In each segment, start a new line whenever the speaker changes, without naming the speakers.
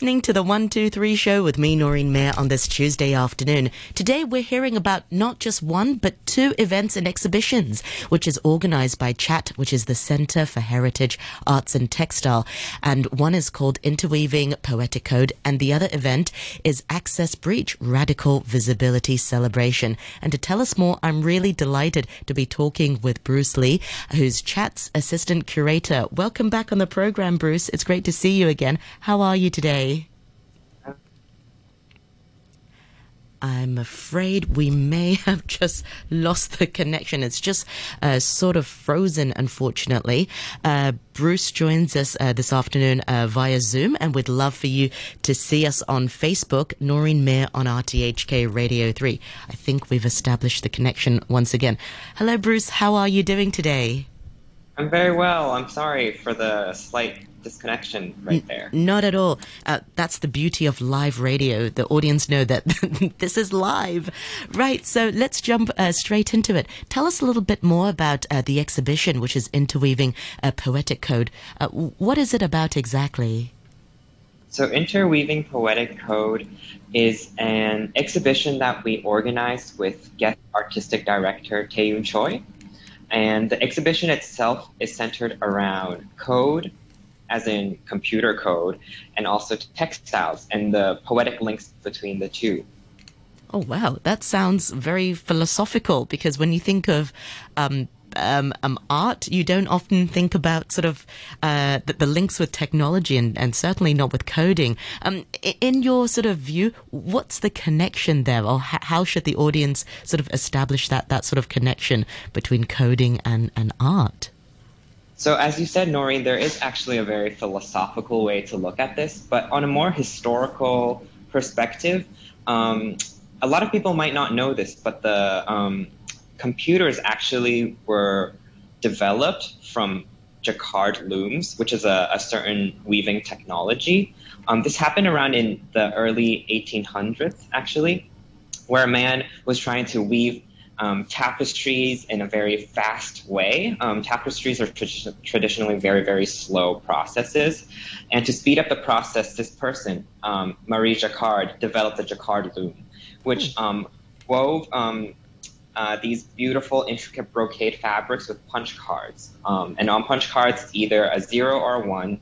listening to the 123 show with me, Noreen Mir, on this Tuesday afternoon. Today, we're hearing about not just one, but two events and exhibitions, which is organized by CHAT, which is the Center for Heritage, Arts and Textile. And one is called Interweaving Poetic Code, and the other event is Access Breach Radical Visibility Celebration. And to tell us more, I'm really delighted to be talking with Bruce Lee, who's CHAT's assistant curator. Welcome back on the program, Bruce. It's great to see you again. How are you today? I'm afraid we may have just lost the connection. It's just uh, sort of frozen, unfortunately. Uh, Bruce joins us uh, this afternoon uh, via Zoom, and we'd love for you to see us on Facebook, Noreen Mir on RTHK Radio 3. I think we've established the connection once again. Hello, Bruce. How are you doing today?
I'm very well. I'm sorry for the slight disconnection right there.
Not at all. Uh, that's the beauty of live radio. The audience know that this is live. Right. So let's jump uh, straight into it. Tell us a little bit more about uh, the exhibition, which is interweaving a poetic code. Uh, what is it about exactly?
So, Interweaving Poetic Code is an exhibition that we organized with guest artistic director Tae Choi. And the exhibition itself is centered around code, as in computer code, and also textiles and the poetic links between the two.
Oh, wow. That sounds very philosophical because when you think of um, um, um, art, you don't often think about sort of uh, the, the, links with technology and, and, certainly not with coding. Um, in your sort of view, what's the connection there, or how should the audience sort of establish that, that sort of connection between coding and, and art?
So, as you said, Noreen, there is actually a very philosophical way to look at this, but on a more historical perspective, um, a lot of people might not know this, but the um, computers actually were developed from jacquard looms, which is a, a certain weaving technology. Um, this happened around in the early 1800s, actually, where a man was trying to weave um, tapestries in a very fast way. Um, tapestries are tra- traditionally very, very slow processes. And to speed up the process, this person, um, Marie Jacquard, developed the Jacquard loom, which hmm. um, wove um, uh, these beautiful, intricate brocade fabrics with punch cards. Um, and on punch cards, it's either a zero or a one.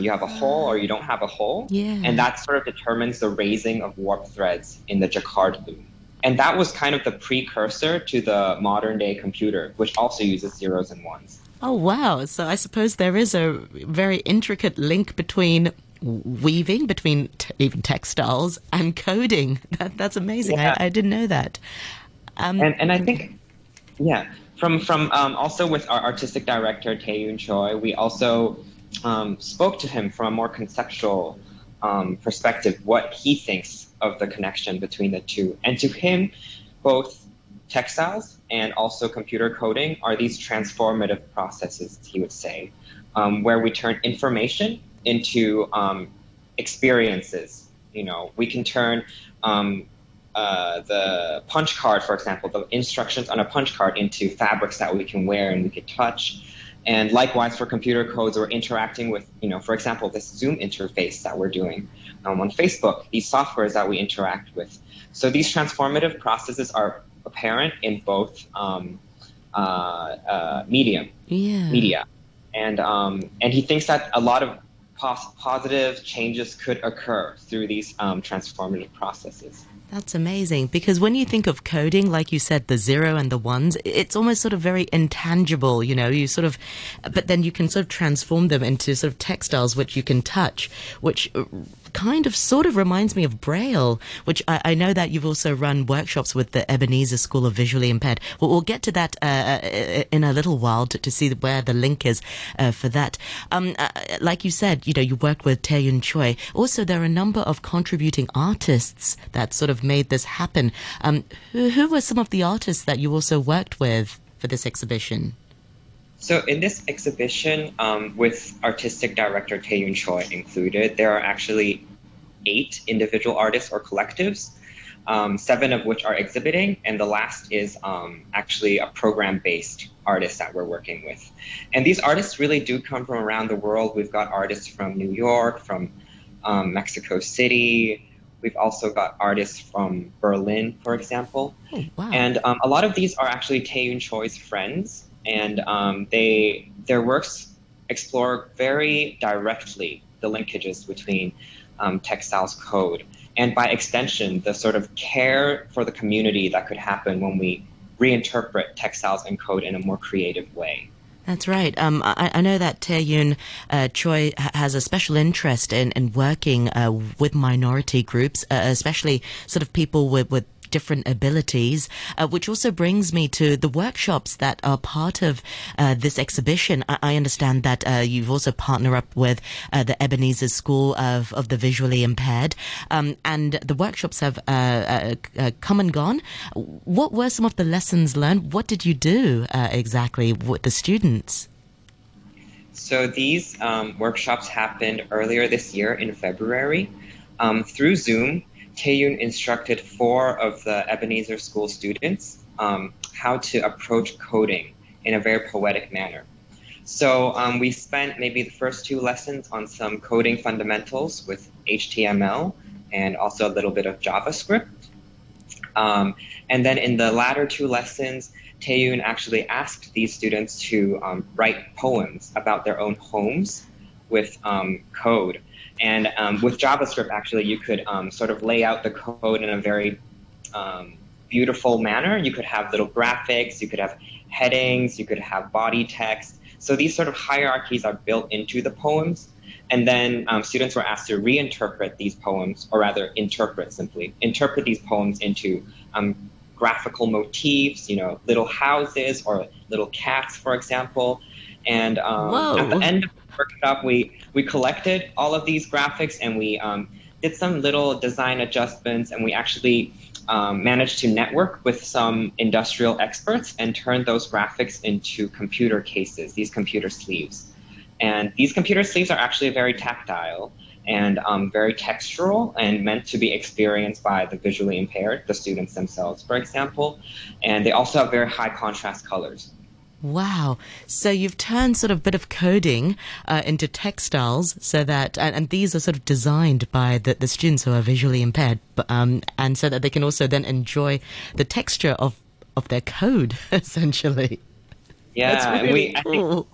you have a hole or you don't have a hole.
Yeah.
And that sort of determines the raising of warp threads in the Jacquard loom. And that was kind of the precursor to the modern day computer, which also uses zeros and ones.
Oh, wow. So I suppose there is a very intricate link between weaving, between t- even textiles and coding. That, that's amazing. Yeah. I, I, didn't know that.
Um, and, and I think, yeah, from, from um, also with our artistic director, Tae Choi, we also um, spoke to him from a more conceptual um, perspective, what he thinks of the connection between the two. And to him, both textiles and also computer coding are these transformative processes, he would say, um, where we turn information into um, experiences. You know, we can turn um, uh, the punch card, for example, the instructions on a punch card into fabrics that we can wear and we can touch. And likewise for computer codes, we're interacting with, you know, for example, this Zoom interface that we're doing um, on Facebook, these softwares that we interact with. So these transformative processes are apparent in both um, uh, uh, medium,
yeah.
media, and um, and he thinks that a lot of pos- positive changes could occur through these um, transformative processes.
That's amazing because when you think of coding, like you said, the zero and the ones, it's almost sort of very intangible, you know, you sort of, but then you can sort of transform them into sort of textiles which you can touch, which kind of sort of reminds me of Braille, which I, I, know that you've also run workshops with the Ebenezer School of Visually Impaired. Well, we'll get to that uh, uh, in a little while to, to see where the link is uh, for that. Um, uh, like you said, you know, you worked with Tae Yun Choi. Also, there are a number of contributing artists that sort of made this happen. Um, who, who were some of the artists that you also worked with for this exhibition?
So in this exhibition, um, with artistic director Tae Choi included, there are actually eight individual artists or collectives, um, seven of which are exhibiting, and the last is um, actually a program-based artist that we're working with. And these artists really do come from around the world. We've got artists from New York, from um, Mexico City. We've also got artists from Berlin, for example.
Oh, wow.
And um, a lot of these are actually Taeyun Choi's friends, and um, they their works explore very directly the linkages between um, textiles code and by extension the sort of care for the community that could happen when we reinterpret textiles and code in a more creative way.
That's right. Um, I, I, know that Taeyun uh, Choi has a special interest in, in working uh, with minority groups, uh, especially sort of people with, with different abilities, uh, which also brings me to the workshops that are part of uh, this exhibition. I, I understand that uh, you've also partnered up with uh, the Ebenezer School of, of the Visually Impaired, um, and the workshops have uh, uh, come and gone. What were some of the lessons learned? What did you do exactly with the students?
So these um, workshops happened earlier this year in February. Um, through Zoom, Taeyun instructed four of the Ebenezer School students um, how to approach coding in a very poetic manner. So um, we spent maybe the first two lessons on some coding fundamentals with HTML and also a little bit of JavaScript. Um, and then in the latter two lessons, Taeyun actually asked these students to um, write poems about their own homes with um, code. And um, with JavaScript, actually, you could um, sort of lay out the code in a very um, beautiful manner. You could have little graphics, you could have headings, you could have body text. So these sort of hierarchies are built into the poems. And then um, students were asked to reinterpret these poems, or rather, interpret simply, interpret these poems into um, graphical motifs, you know, little houses or little cats, for example. And um, at the end of the workshop, we we collected all of these graphics and we um, did some little design adjustments and we actually um, managed to network with some industrial experts and turn those graphics into computer cases, these computer sleeves. And these computer sleeves are actually very tactile and um, very textural and meant to be experienced by the visually impaired, the students themselves, for example. And they also have very high contrast colors.
Wow. So you've turned sort of a bit of coding uh, into textiles so that, and, and, these are sort of designed by the, the students who are visually impaired, but, um, and so that they can also then enjoy the texture of, of their code, essentially.
Yeah,
That's really
we, cool. Think,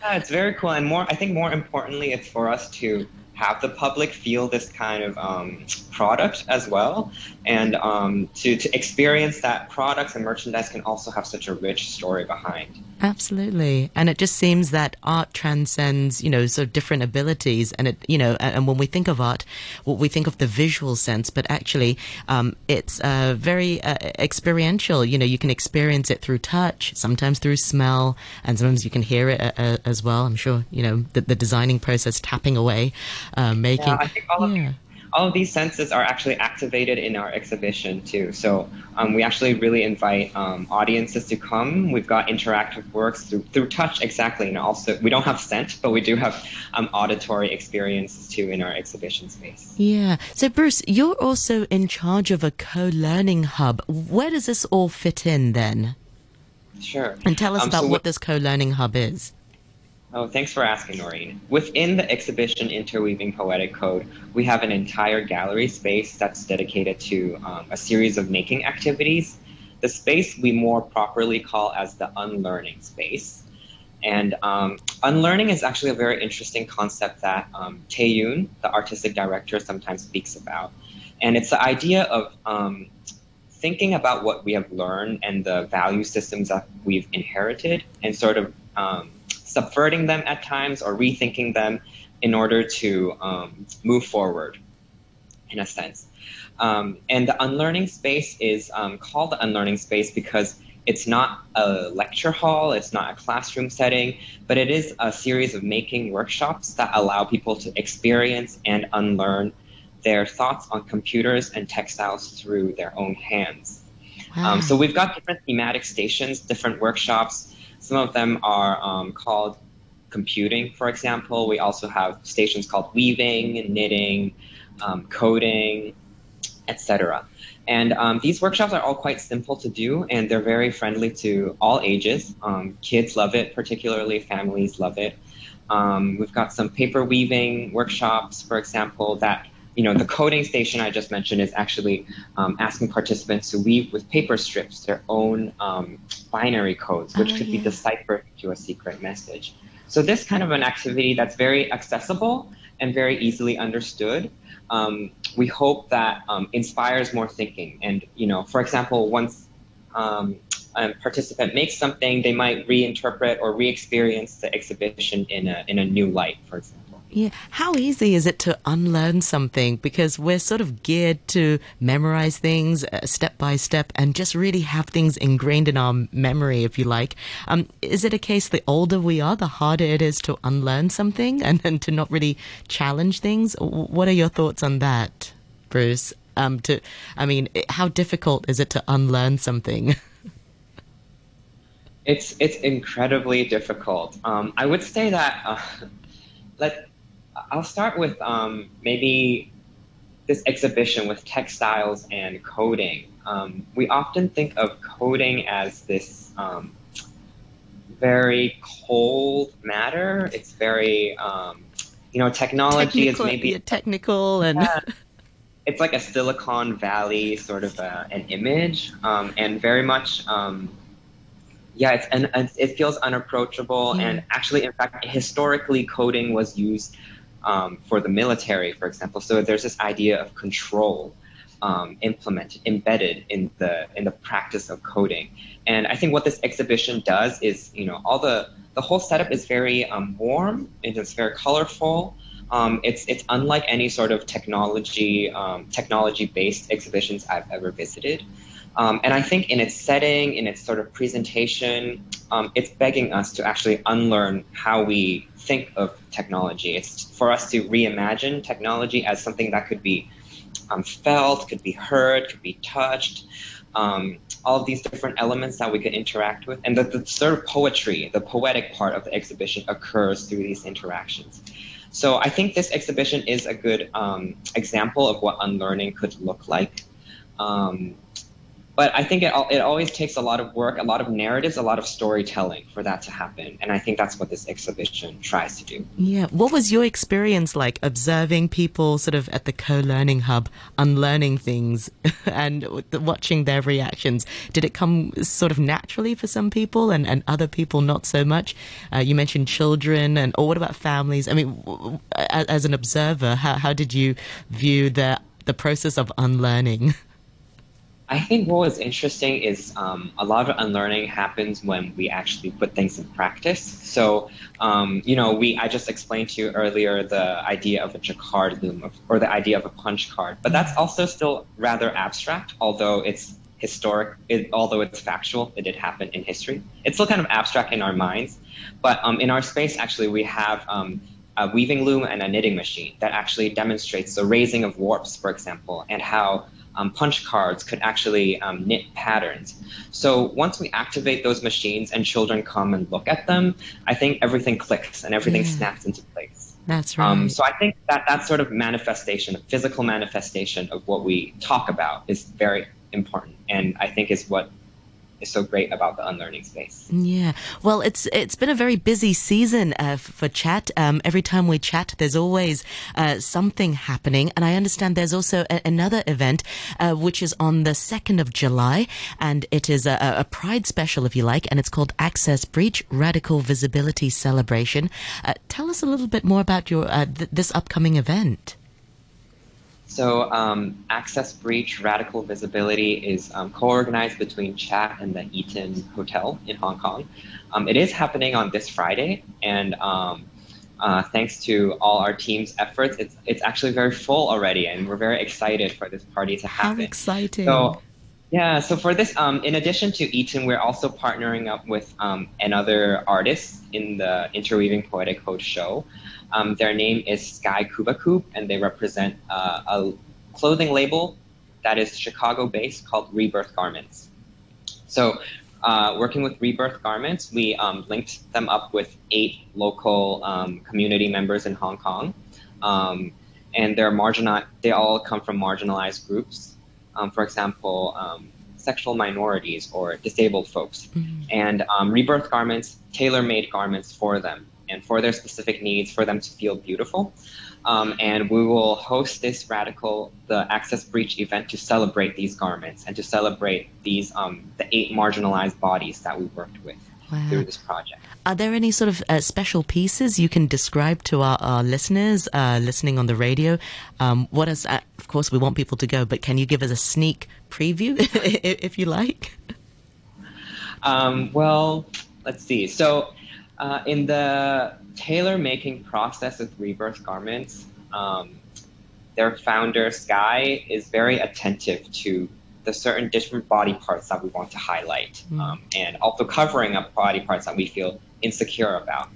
yeah, it's very cool. And more, I think more importantly, it's for us to have the public feel this kind of um, product as well, and um, to, to experience that products and merchandise can also have such a rich story behind.
Absolutely. And it just seems that art transcends, you know, sort of different abilities. And it, you know, and when we think of art, well, we think of the visual sense, but actually, um, it's uh, very uh, experiential. You know, you can experience it through touch, sometimes through smell, and sometimes you can hear it uh, uh as well. I'm sure, you know, the, the designing process, tapping away, uh, making. Yeah,
all of, yeah all of these senses are actually activated in our exhibition too. So um, we actually really invite um, audiences to come. We've got interactive works through, through touch exactly, and also we don't have scent, but we do have um, auditory experiences too in our exhibition space.
Yeah. So Bruce, you're also in charge of a co-learning hub. Where does this all fit in then?
Sure.
And tell us um, about so what this co-learning hub is.
Oh, thanks for asking, Noreen. Within the exhibition Interweaving Poetic Code, we have an entire gallery space that's dedicated to um, a series of making activities. The space we more properly call as the unlearning space. And um, unlearning is actually a very interesting concept that um, Taeyun, the artistic director, sometimes speaks about. And it's the idea of um, thinking about what we have learned and the value systems that we've inherited and sort of um, subverting them at times or rethinking them in order to um, move forward, in a sense. Um, and the unlearning space is um, called the unlearning space because it's not a lecture hall, it's not a classroom setting, but it is a series of making workshops that allow people to experience and unlearn their thoughts on computers and textiles through their own hands. Wow. Um, so we've got different thematic stations, different workshops some of them are um, called computing, for example. We also have stations called weaving, knitting, um, coding, etc. And um, these workshops are all quite simple to do, and they're very friendly to all ages. Um, kids love it, particularly families love it. Um, we've got some paper weaving workshops, for example, that you know the coding station I just mentioned is actually um, asking participants to weave with paper strips their own um, binary codes, which
Oh,
could
yeah.
be deciphered to a secret message. So this kind of an activity that's very accessible and very easily understood. Um, we hope that um, inspires more thinking. And you know, for example, once um, a participant makes something, they might reinterpret or re-experience the exhibition in a in a new light. For example.
Yeah. How easy is it to unlearn something? Because we're sort of geared to memorize things uh, step by step and just really have things ingrained in our memory, if you like. Um, is it a case the older we are, the harder it is to unlearn something and, and to not really challenge things? What are your thoughts on that, Bruce? Um, to, I mean, how difficult is it to unlearn something?
It's it's incredibly difficult. Um, I would say that uh, let I'll start with um, maybe this exhibition with textiles and coding. Um, we often think of coding as this um, very cold matter. It's very um, you know technology is
technical,
maybe
yeah, technical and
Yeah. it's like a Silicon Valley sort of a, an image, um, and very much, um, yeah, it's and, and it feels unapproachable.
Yeah.
And actually, in fact, historically, coding was used um, for the military, for example. So there's this idea of control um, implemented, embedded in the in the practice of coding. And I think what this exhibition does is, you know, all the the whole setup is very um, warm. and It's very colorful. Um, it's it's unlike any sort of technology um, technology based exhibitions I've ever visited, um, and I think in its setting, in its sort of presentation, um, it's begging us to actually unlearn how we think of technology. It's for us to reimagine technology as something that could be um, felt, could be heard, could be touched. Um, all of these different elements that we could interact with, and the, the sort of poetry, the poetic part of the exhibition occurs through these interactions. So I think this exhibition is a good um, example of what unlearning could look like. But I think it, it always takes a lot of work, a lot of narratives, a lot of storytelling for that to happen. And I think that's what this exhibition tries to do.
Yeah. What was your experience like observing people sort of at the co-learning hub unlearning things and watching their reactions? Did it come sort of naturally for some people and, and other people not so much? Uh, you mentioned children and or what about families? I mean, w- w- a- as an observer, how, how did you view the the process of unlearning?
I think what was interesting is um, a lot of unlearning happens when we actually put things in practice. So, um, you know, we I just explained to you earlier the idea of a jacquard loom of, or the idea of a punch card, but that's also still rather abstract, although it's historic. It, although it's factual, it did happen in history. It's still kind of abstract in our minds, but um, in our space, actually, we have. Um, a weaving loom and a knitting machine that actually demonstrates the raising of warps, for example, and how um, punch cards could actually um, knit patterns. So once we activate those machines and children come and look at them, I think everything clicks and everything
Yeah.
snaps into place.
That's right.
Um, so I think that that sort of manifestation, a physical manifestation of what we talk about, is very important, and I think is what is so great about the unlearning space.
Yeah, well, it's it's been a very busy season uh, for chat. Um, every time we chat, there's always uh, something happening, and I understand there's also a- another event uh, which is on the second of July, and it is a, a- Pride special, if you like, and it's called Access Breach Radical Visibility Celebration. Uh, tell us a little bit more about your uh, th- this upcoming event.
So, um, Access Breach Radical Visibility is um, co organized between Chat and the Eaton Hotel in Hong Kong. Um, it is happening on this Friday, and um, uh, thanks to all our team's efforts, it's, it's actually very full already, and we're very excited for this party to happen.
How exciting!
So, yeah, so for this, um, in addition to Eaton, we're also partnering up with um, another artist in the Interweaving Poetic Code show. Um, their name is Sky Cubacub, and they represent uh, a clothing label that is Chicago based called Rebirth Garments. So, uh, working with Rebirth Garments, we um, linked them up with eight local um, community members in Hong Kong. Um, and they're marginal, they all come from marginalized groups. Um, for example, um, sexual minorities or disabled folks.
Mhm.
And um, Rebirth Garments tailor made garments for them and for their specific needs, for them to feel beautiful. Um, and we will host this radical the access breach event to celebrate these garments and to celebrate these um, the eight marginalized bodies that we worked with wow. through this project.
Are there any sort of uh, special pieces you can describe to our, our listeners uh, listening on the radio? Um, what is, uh, of course, we want people to go, but can you give us a sneak preview if you like?
Um, well, let's see. So, uh, in the tailor making process of rebirth garments, um, their founder, Sky, is very attentive to the certain different body parts that we want to highlight mm. um, and also covering up body parts that we feel insecure about.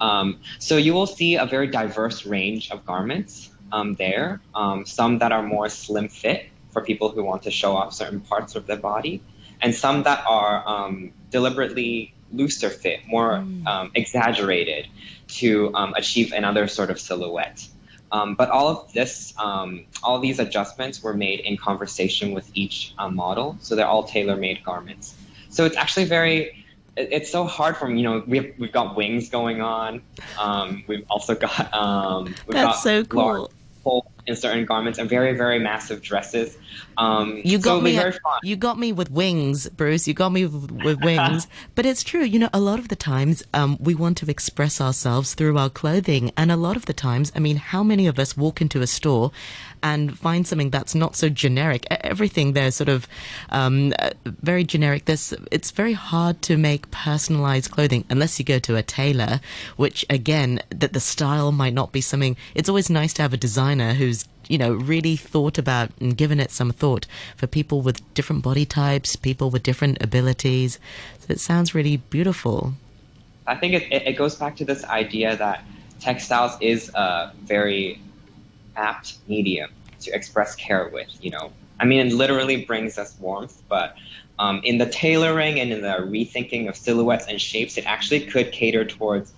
Um, so you will see a very diverse range of garments um, there, um, some that are more slim fit for people who want to show off certain parts of their body, and some that are um, deliberately looser fit, more mm. Um, exaggerated to achieve another sort of silhouette. Um, but all of this, um, all these adjustments were made in conversation with each um, model, so they're all tailor-made garments. So it's actually very, it's so hard for me. you know we've we've got wings going on, um, we've also got um, we've
That's
got
so cool.
Large, in certain garments and very very massive dresses. Um,
you got so me. you got me with wings, Bruce. You got me with, with wings. but it's true. You know, a lot of the times um, we want to express ourselves through our clothing, and a lot of the times, I mean, how many of us walk into a store and find something that's not so generic? Everything there is sort of um, uh, very generic. There's, it's very hard to make personalized clothing unless you go to a tailor, which again, that the style might not be something. It's always nice to have a designer who's you know, really thought about and given it some thought for people with different body types, people with different abilities. So it sounds really beautiful.
I think it, it goes back to this idea that textiles is a very apt medium to express care with, you know. I mean, it literally brings us warmth, but um, in the tailoring and in the rethinking of silhouettes and shapes, it actually could cater towards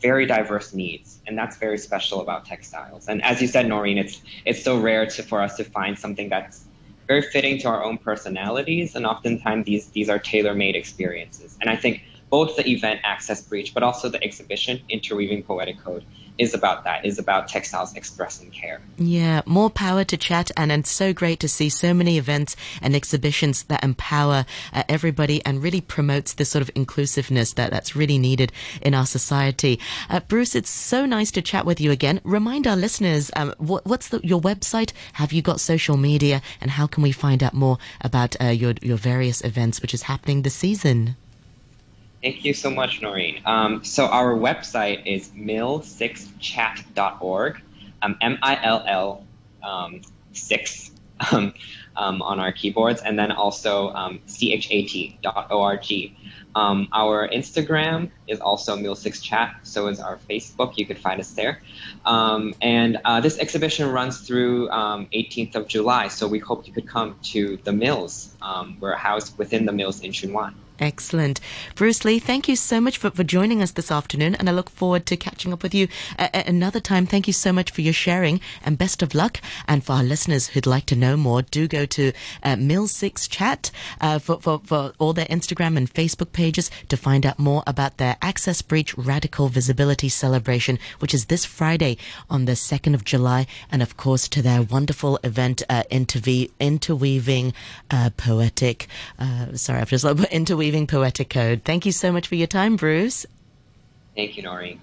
very diverse needs, and that's very special about textiles. And as you said, Noreen, it's it's so rare to, for us to find something that's very fitting to our own personalities, and oftentimes these these are tailor-made experiences. And I think both the event Access Breach, but also the exhibition Interweaving Poetic Code is about that, is about textiles expressing care.
Yeah, more power to chat, and it's so great to see so many events and exhibitions that empower uh, everybody and really promotes this sort of inclusiveness that, that's really needed in our society. Uh, Bruce, it's so nice to chat with you again. Remind our listeners, um, what, what's the, your website? Have you got social media? And how can we find out more about uh, your, your various events which is happening this season?
Thank you so much, Noreen. Um, so our website is mill6chat.org, um, M-I-L-L um, 6 um, um, on our keyboards, and then also um, chat.org. Um, our Instagram is also Mill6Chat, so is our Facebook. You could find us there. Um, and uh, this exhibition runs through um, 18th of July, so we hope you could come to the Mills. Um, we're housed within the Mills in Tsuen Wan.
Excellent. Bruce Lee, thank you so much for, for joining us this afternoon, and I look forward to catching up with you another time. Thank you so much for your sharing, and best of luck. And for our listeners who'd like to know more, do go to uh, Mill6 Chat uh, for, for, for all their Instagram and Facebook pages to find out more about their Access Breach Radical Visibility Celebration, which is this Friday on the 2nd of July, and of course to their wonderful event, uh, Interweaving uh, Poetic. Uh, sorry, I've just like interweaving Poetic Code. Thank you so much for your time, Bruce.
Thank you, Noreen.